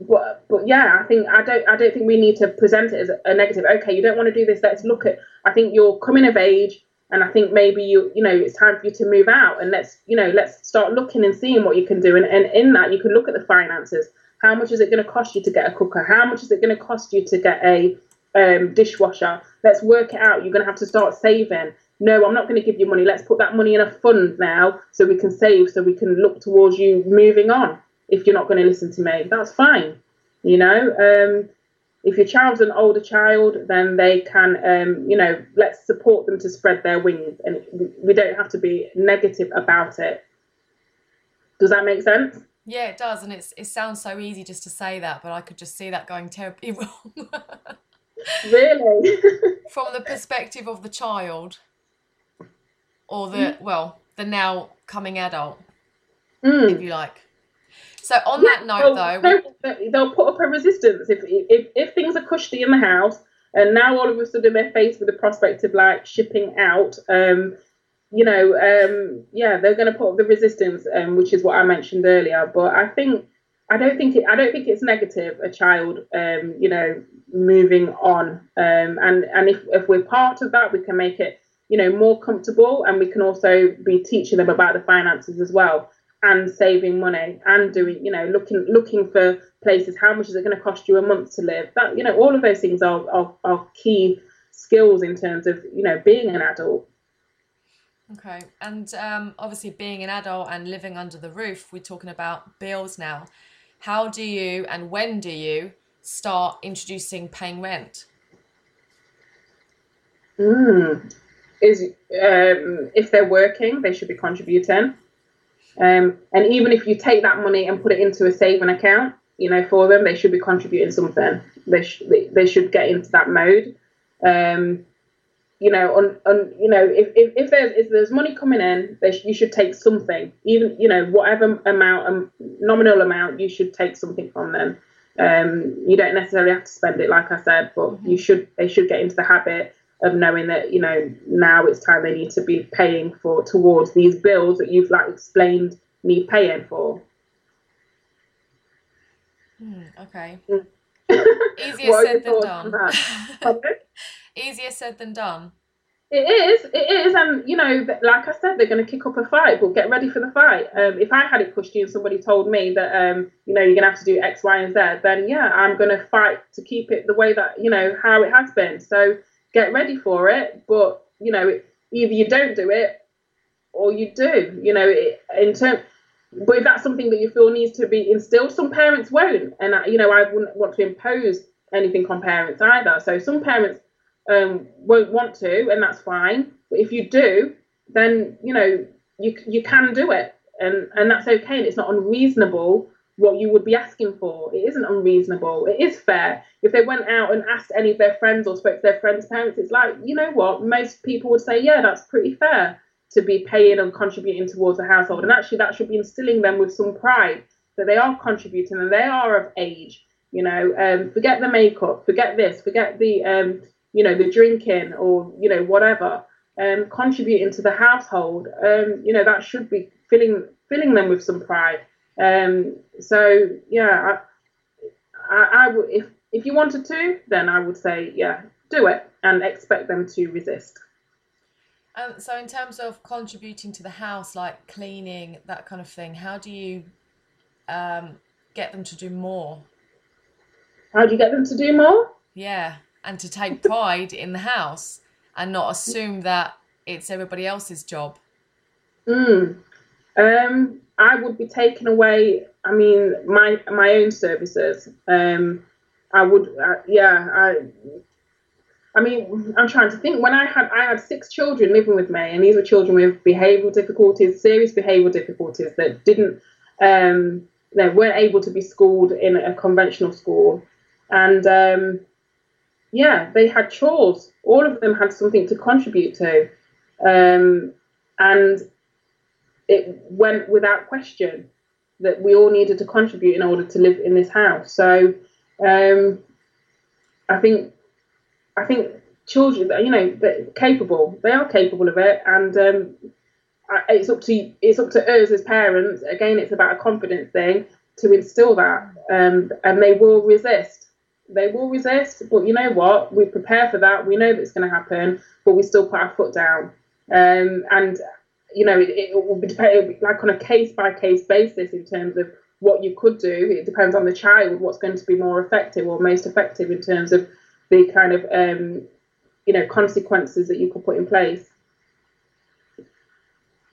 but, but yeah, I think I don't I don't think we need to present it as a negative. Okay, you don't want to do this. Let's look at. I think you're coming of age and I think maybe you you know it's time for you to move out and let's you know let's start looking and seeing what you can do and, and in that you can look at the finances how much is it going to cost you to get a cooker how much is it going to cost you to get a um, dishwasher let's work it out you're going to have to start saving no i'm not going to give you money let's put that money in a fund now so we can save so we can look towards you moving on if you're not going to listen to me that's fine you know um, if your child's an older child, then they can, um, you know, let's support them to spread their wings, and we don't have to be negative about it. Does that make sense? Yeah, it does, and it's it sounds so easy just to say that, but I could just see that going terribly <laughs> wrong. <laughs> really? From the perspective of the child, or the mm. well, the now coming adult, mm. if you like. So on yeah, that note, well, though, they'll put up a resistance if, if if things are cushy in the house, and now all of a sudden they're faced with the prospect of like shipping out. Um, you know, um, yeah, they're going to put up the resistance, um, which is what I mentioned earlier. But I think I don't think it, I don't think it's negative a child, um, you know, moving on. Um, and and if if we're part of that, we can make it, you know, more comfortable, and we can also be teaching them about the finances as well and saving money and doing you know looking looking for places. How much is it going to cost you a month to live? That you know all of those things are, are, are key skills in terms of you know being an adult. Okay and um, obviously being an adult and living under the roof we're talking about bills now how do you and when do you start introducing paying rent mm. is um, if they're working they should be contributing um, and even if you take that money and put it into a saving account, you know, for them, they should be contributing something. They, sh- they, they should get into that mode. Um, you know, on, on you know, if, if, if there's if there's money coming in, sh- you should take something, even you know, whatever amount, um, nominal amount, you should take something from them. Um, you don't necessarily have to spend it, like I said, but you should they should get into the habit of knowing that you know now it's time they need to be paying for towards these bills that you've like explained need paying for. Hmm, okay. Hmm. Easier said than done. <laughs> Easier said than done. It is, it is, and you know, like I said, they're going to kick up a fight, but get ready for the fight. Um, if I had it pushed you and somebody told me that, um, you know, you're going to have to do X, Y, and Z, then yeah, I'm going to fight to keep it the way that you know how it has been. So get ready for it. But you know, either you don't do it or you do. You know, it, in term. But if that's something that you feel needs to be instilled, some parents won't, and you know, I wouldn't want to impose anything on parents either. So some parents um, won't want to, and that's fine. But if you do, then you know you you can do it, and and that's okay, and it's not unreasonable what you would be asking for. It isn't unreasonable. It is fair. If they went out and asked any of their friends or spoke to their friends' parents, it's like, you know what? Most people would say, yeah, that's pretty fair to be paying and contributing towards a household. And actually, that should be instilling them with some pride that they are contributing and they are of age. You know, um, forget the makeup, forget this, forget the, um, you know, the drinking or, you know, whatever. Um, contributing to the household, um, you know, that should be filling filling them with some pride. Um, so yeah, I, I, I would if if you wanted to, then I would say yeah, do it and expect them to resist. Um, so in terms of contributing to the house, like cleaning, that kind of thing, how do you um, get them to do more? How do you get them to do more? Yeah, and to take <laughs> pride in the house and not assume that it's everybody else's job. Mm. Um, I would be taking away. I mean, my my own services. Um, I would, uh, yeah. I, I mean, I'm trying to think. When I had I had six children living with me, and these were children with behavioural difficulties, serious behavioural difficulties that didn't, um, they weren't able to be schooled in a conventional school, and um, yeah, they had chores. All of them had something to contribute to, um, and it went without question that we all needed to contribute in order to live in this house. So um, I think I think children, you know, they're capable. They are capable of it, and um, it's up to it's up to us as parents. Again, it's about a confidence thing to instill that, um, and they will resist. They will resist, but you know what? We prepare for that. We know that it's going to happen, but we still put our foot down Um, and you know, it, it will be like on a case by case basis in terms of what you could do. It depends on the child what's going to be more effective or most effective in terms of the kind of um, you know consequences that you could put in place.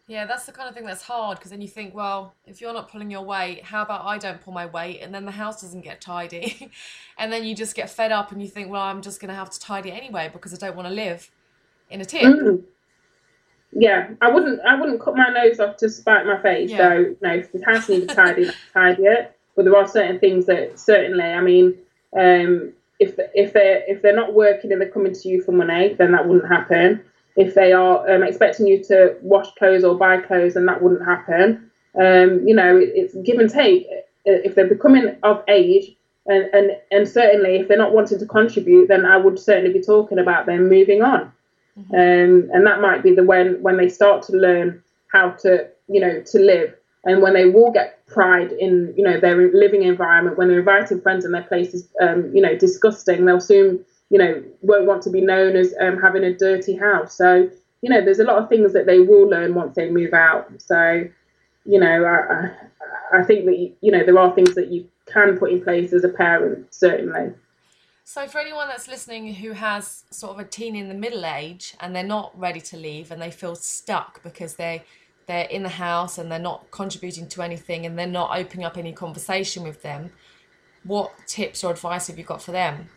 Yeah, that's the kind of thing that's hard because then you think, well, if you're not pulling your weight, how about I don't pull my weight and then the house doesn't get tidy? <laughs> and then you just get fed up and you think, well, I'm just going to have to tidy anyway because I don't want to live in a tip. Mm. Yeah, I wouldn't I wouldn't cut my nose off to spite my face. Yeah. So, no, if the house needs tidy, tidy it. But there are certain things that certainly, I mean, um, if if they're if they're not working and they're coming to you for money, then that wouldn't happen if they are um, expecting you to wash clothes or buy clothes, then that wouldn't happen. Um, you know, it, it's give and take. If they're becoming of age, and, and and certainly if they're not wanting to contribute, then I would certainly be talking about them moving on. Mm-hmm. Um, and that might be the when when they start to learn how to you know to live, and when they will get pride in you know their living environment, when they're inviting friends and their place is um, you know disgusting, they'll soon you know, won't want to be known as um, having a dirty house. So, you know, there's a lot of things that they will learn once they move out. So, you know, I, I think that, you know, there are things that you can put in place as a parent, certainly. So, for anyone that's listening who has sort of a teen in the middle age and they're not ready to leave and they feel stuck because they they're in the house and they're not contributing to anything and they're not opening up any conversation with them, what tips or advice have you got for them?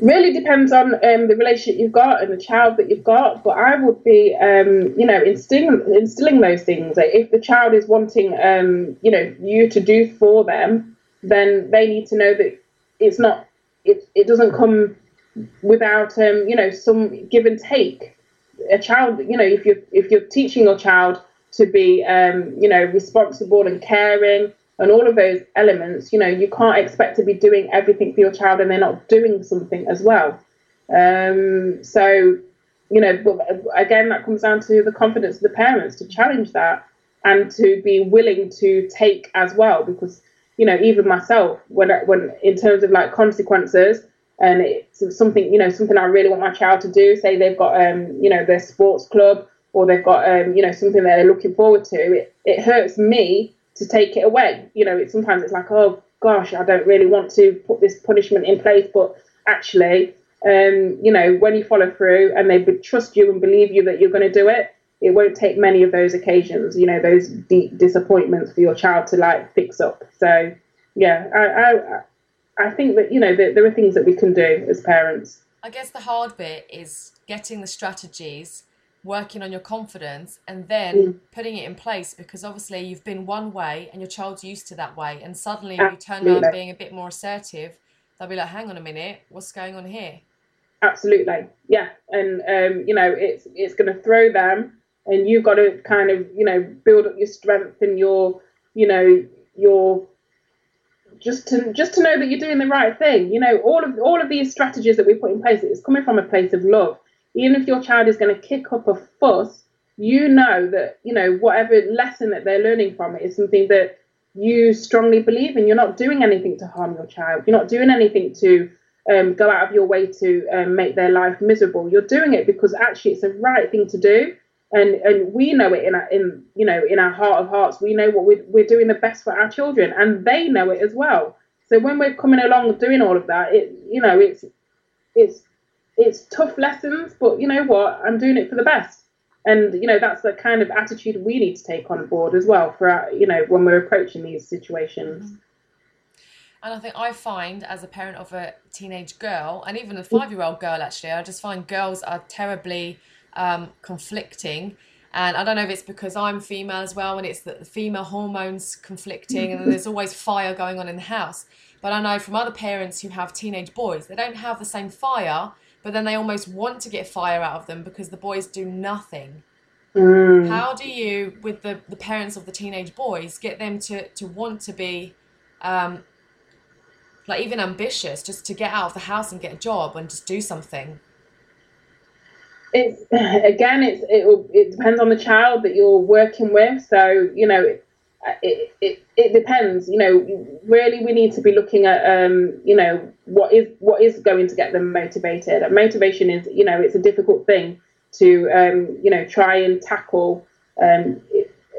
really depends on um, the relationship you've got and the child that you've got. But I would be, um, you know, instilling instilling those things. Like if the child is wanting, um, you know, you to do for them, then they need to know that it's not. It it doesn't come without, um, you know, some give and take. A child, you know, if you're if you're teaching your child to be, um, you know, responsible and caring and all of those elements, you know, you can't expect to be doing everything for your child and they're not doing something as well. Um, so, you know, again, that comes down to the confidence of the parents to challenge that and to be willing to take as well. Because, you know, even myself, when, when in terms of like consequences, and it's something, you know, something I really want my child to do, say they've got, um, you know, their sports club or they've got, um, you know, something that they're looking forward to, it, it hurts me to take it away. You know, it, sometimes it's like, oh gosh, I don't really want to put this punishment in place, but actually, um, you know, when you follow through and they trust you and believe you that you're going to do it, it won't take many of those occasions, you know, those deep disappointments for your child to like fix up. So, yeah, I, I, I think that you know that there are things that we can do as parents. I guess the hard bit is getting the strategies working on your confidence and then mm. putting it in place because obviously you've been one way and your child's used to that way and suddenly Absolutely. you turn around being a bit more assertive they'll be like hang on a minute what's going on here Absolutely, yeah, and um, you know it's it's going to throw them, and you've got to kind of you know build up your strength and your you know your just to just to know that you're doing the right thing. You know all of all of these strategies that we put in place. It's coming from a place of love even if your child is going to kick up a fuss, you know that, you know, whatever lesson that they're learning from it is something that you strongly believe in. You're not doing anything to harm your child. You're not doing anything to um, go out of your way to um, make their life miserable. You're doing it because actually it's the right thing to do. And, and we know it in our, in you know in our heart of hearts we know what we're, we're doing the best for our children and they know it as well so when we're coming along doing all of that it you know it's it's it's tough lessons, but you know what? I'm doing it for the best. And you know that's the kind of attitude we need to take on board as well for our, you know when we're approaching these situations. Mm-hmm. And I think I find as a parent of a teenage girl, and even a five-year-old girl, actually, I just find girls are terribly um, conflicting. And I don't know if it's because I'm female as well, and it's that the female hormones conflicting, and there's always fire going on in the house. But I know from other parents who have teenage boys, they don't have the same fire but then they almost want to get fire out of them because the boys do nothing. Mm. How do you, with the, the parents of the teenage boys, get them to, to want to be, um, like even ambitious, just to get out of the house and get a job and just do something? It's <laughs> again, it's it, it depends on the child that you're working with. So you know, it, it, it depends. You know, really, we need to be looking at, um, you know, what is what is going to get them motivated. And motivation is, you know, it's a difficult thing to um, you know try and tackle um,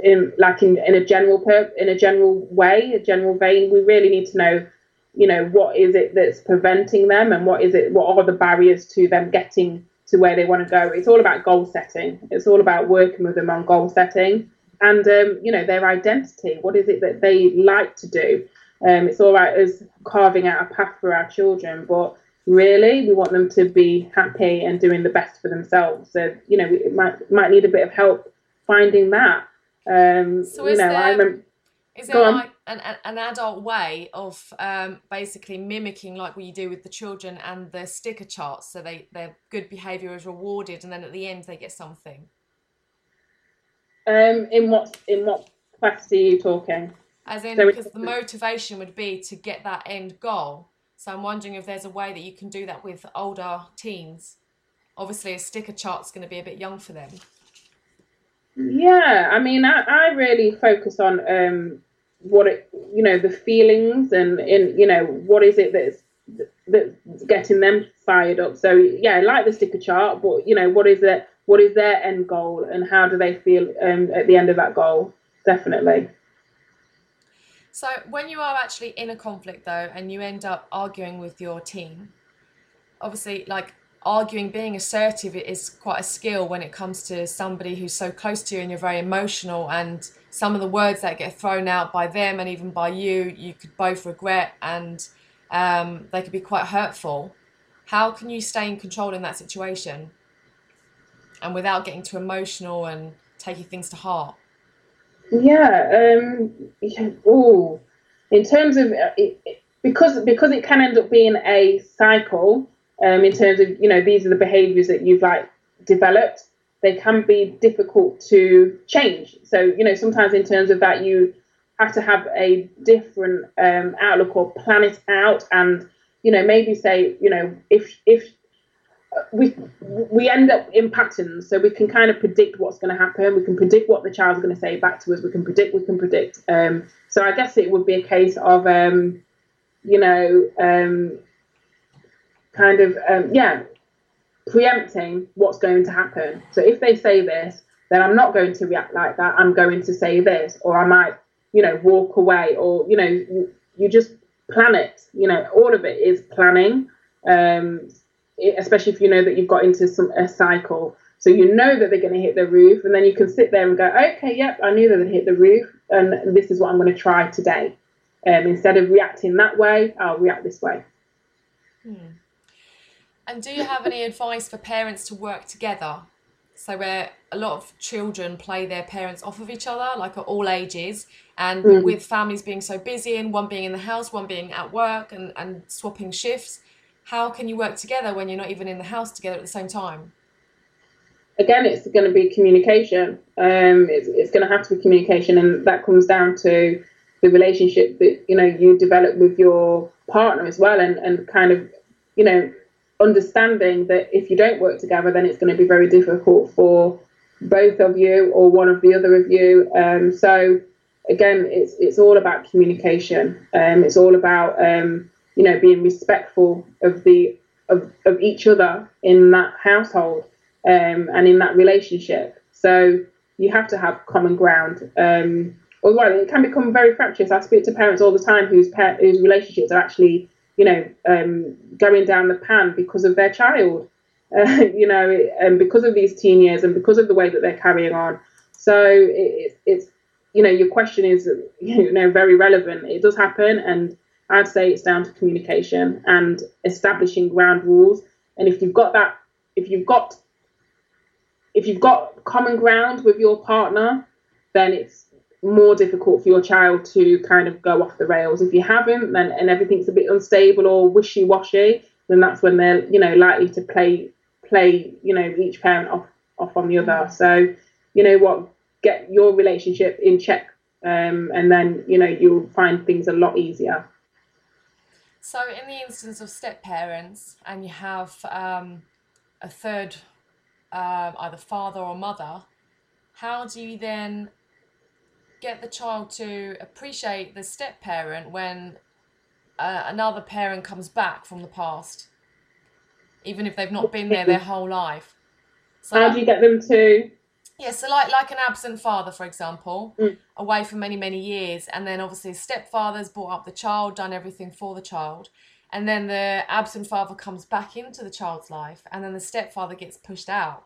in like in, in a general per, in a general way, a general vein. We really need to know, you know, what is it that's preventing them, and what is it, what are the barriers to them getting to where they want to go. It's all about goal setting. It's all about working with them on goal setting and um, you know their identity. What is it that they like to do? Um, it's all right as carving out a path for our children, but really we want them to be happy and doing the best for themselves. So you know we might might need a bit of help finding that. Um, so is you know, there, I remember, is there like an, an adult way of um, basically mimicking like what you do with the children and the sticker charts so they their good behaviour is rewarded and then at the end they get something? Um, in what in what capacity are you talking? As in, so because the motivation would be to get that end goal. So I'm wondering if there's a way that you can do that with older teens. Obviously, a sticker chart's going to be a bit young for them. Yeah, I mean, I, I really focus on um, what it, you know, the feelings and in, you know, what is it that's that's getting them fired up. So yeah, I like the sticker chart, but you know, what is it? What is their end goal, and how do they feel um, at the end of that goal? Definitely. So when you are actually in a conflict though, and you end up arguing with your team, obviously, like arguing, being assertive is quite a skill when it comes to somebody who's so close to you and you're very emotional. And some of the words that get thrown out by them and even by you, you could both regret and um, they could be quite hurtful. How can you stay in control in that situation and without getting too emotional and taking things to heart? Yeah. Um, yeah oh, in terms of uh, it, because because it can end up being a cycle um, in terms of you know these are the behaviors that you've like developed they can be difficult to change. So you know sometimes in terms of that you have to have a different um, outlook or plan it out and you know maybe say you know if if we we end up in patterns so we can kind of predict what's going to happen we can predict what the child's going to say back to us we can predict we can predict. Um, so i guess it would be a case of um, you know um, kind of um, yeah preempting what's going to happen. So if they say this, then I'm not going to react like that. I'm going to say this, or I might you know walk away, or you know you, you just plan it. You know all of it is planning. Um, especially if you know that you've got into some a cycle. So you know that they're going to hit the roof, and then you can sit there and go, okay, yep, I knew that they'd hit the roof, and this is what I'm going to try today. Um, instead of reacting that way, I'll react this way. Hmm. And do you have any advice for parents to work together? So where a lot of children play their parents off of each other, like at all ages, and mm. with families being so busy and one being in the house, one being at work, and, and swapping shifts, how can you work together when you're not even in the house together at the same time? Again, it's going to be communication. Um, it's, it's going to have to be communication, and that comes down to the relationship that you know you develop with your partner as well, and, and kind of you know understanding that if you don't work together, then it's going to be very difficult for both of you or one of the other of you. Um, so again, it's it's all about communication. Um, it's all about um, you know being respectful of the of, of each other in that household um, and in that relationship. So you have to have common ground. Um, otherwise, it can become very fractious. I speak to parents all the time whose whose relationships are actually you know, um, going down the pan because of their child, <laughs> uh, you know, and because of these teen years and because of the way that they're carrying on. So it, it's, you know, your question is, <laughs> you know, very relevant. It does happen, and I'd say it's down to communication and establishing ground rules. And if you've got that, if you've got, if you've got common ground with your partner, then it's more difficult for your child to kind of go off the rails. If you haven't, then and everything's a bit unstable or wishy-washy, then that's when they're you know likely to play play you know each parent off off on the other. So you know what, get your relationship in check, um, and then you know you'll find things a lot easier. So in the instance of step parents, and you have um, a third, uh, either father or mother, how do you then get the child to appreciate the step parent when uh, another parent comes back from the past, even if they've not been there their whole life. So How do you get them to? Yeah, so like like an absent father, for example, Mm. away for many many years, and then obviously his stepfather's brought up the child, done everything for the child, and then the absent father comes back into the child's life, and then the stepfather gets pushed out.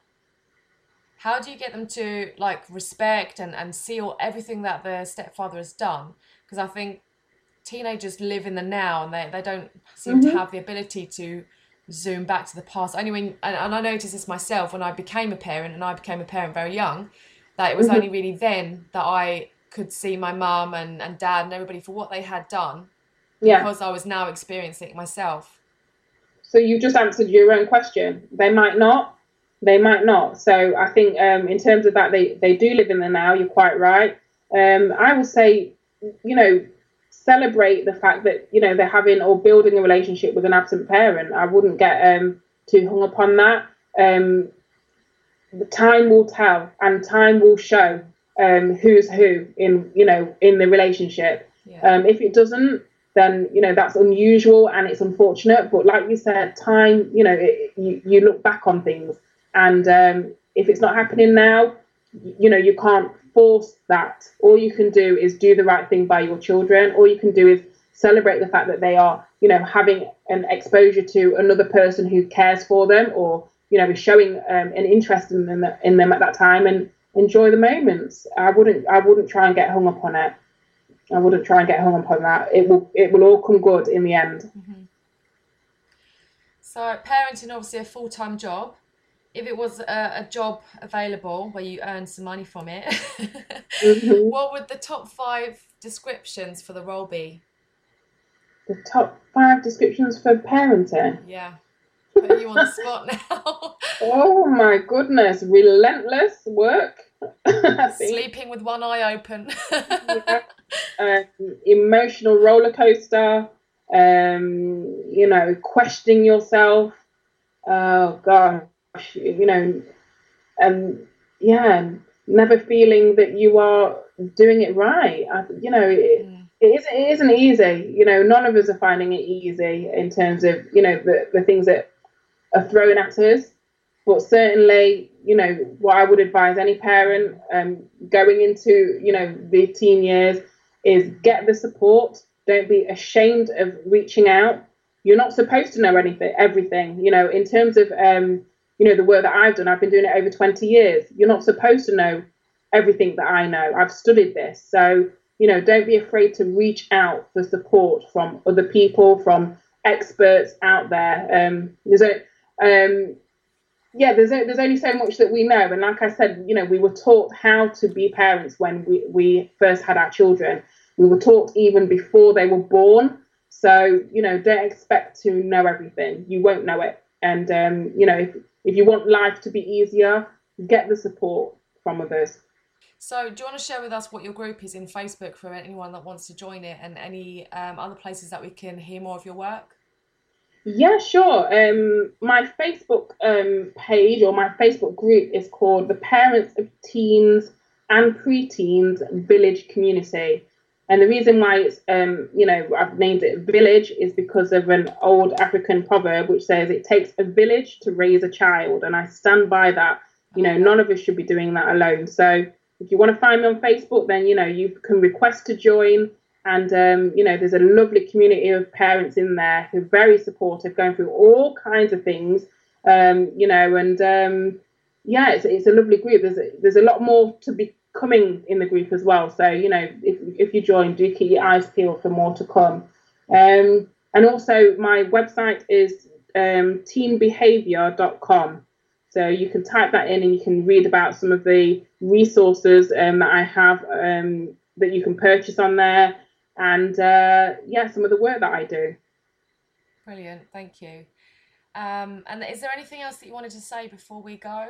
How do you get them to like respect and and see all everything that their stepfather has done? Because I think teenagers live in the now, and they they don't seem to Mhm. have the ability to zoom back to the past. Only when, and, and I noticed this myself when I became a parent, and I became a parent very young, that it was Mhm. only really then that I could see my mum and, and dad and everybody for what they had done Yeah. because I was now experiencing it myself. So you just answered your own question. They might not. They might not. So I think um, in terms of that, they, they do live in the now. You're quite right. Um, I would say, you know, celebrate the fact that you know they're having or building a relationship with an absent parent. I wouldn't get um, too hung up on that. Um, the time will tell, and time will show um, who's who in you know in the relationship. Yeah. Um, if it doesn't, then you know that's unusual and it's unfortunate. But like you said, time, you know, it, you, you look back on things, and um, if it's not happening now, you know, you can't force that. All you can do is do the right thing by your children. All you can do is celebrate the fact that they are, you know, having an exposure to another person who cares for them, or you know, is showing um, an interest in them in them at that time, and enjoy the moments. I wouldn't, I wouldn't try and get hung up on it. I wouldn't try and get hung up on that. It will it will all come good in the end. So parenting obviously a full time job. If it was a, a job available where you earn some money from it, Mhm. <laughs> what would the top five descriptions for the role be? The top five descriptions for parenting. Yeah. Put you on the spot <laughs> now. Oh my goodness, relentless work. <laughs> Sleeping with one eye open. Yeah. Um, emotional roller coaster. Um, you know, questioning yourself. Oh gosh, you know, and yeah, never feeling that you are doing it right. I, you know, it, it isn't, it isn't easy. You know, none of us are finding it easy in terms of, you know, the, the things that are thrown at us. But certainly, you know, what I would advise any parent um, going into, you know, the teen years is get the support. Don't be ashamed of reaching out. You're not supposed to know anything, everything. You know, in terms of, um, you know, the work that I've done, I've been doing it over 20 years. You're not supposed to know everything that I know. I've studied this. So, you know, don't be afraid to reach out for support from other people, from experts out there. Um, there's a, um, yeah, there's a, there's only so much that we know, and like I said, you know, we were taught how to be parents when we we first had our children. We were taught even before they were born. So you know, don't expect to know everything. You won't know it, and um, you know, if if you want life to be easier, get the support from others. So, do you want to share with us what your group is in Facebook for anyone that wants to join it and any um, other places that we can hear more of your work? Yeah, sure. Um, my Facebook um, page or my Facebook group is called the Parents of Teens and Preteens Village Community. And the reason why it's, um, you know, I've named it village is because of an old African proverb which says it takes a village to raise a child. And I stand by that. You know, none of us should be doing that alone. So if you want to find me on Facebook, then, you know, you can request to join. And, um, you know, there's a lovely community of parents in there who are very supportive, going through all kinds of things, um, you know, and um, yeah, it's, it's a lovely group. There's a, there's a lot more to be coming in the group as well. So, you know, if, if you join, do keep your eyes peeled for more to come. Um, and also, my website is um, teenbehavior.com. So you can type that in and you can read about some of the resources um, that I have um, that you can purchase on there, and uh, yeah, some of the work that I do. Brilliant, thank you. Um, and is there anything else that you wanted to say before we go?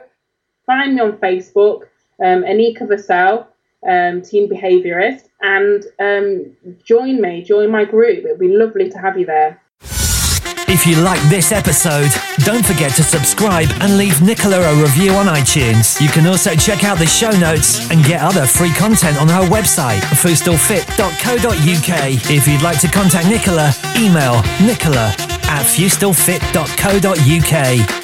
Find me on Facebook, um, Anika Vassell, um, teen behaviourist, and um, join me, join my group. It'd be lovely to have you there. If you like this episode, don't forget to subscribe and leave Nicola a review on iTunes. You can also check out the show notes and get other free content on her website, fustillfit.co.uk. If you'd like to contact Nicola, email nicola at fustillfit.co.uk.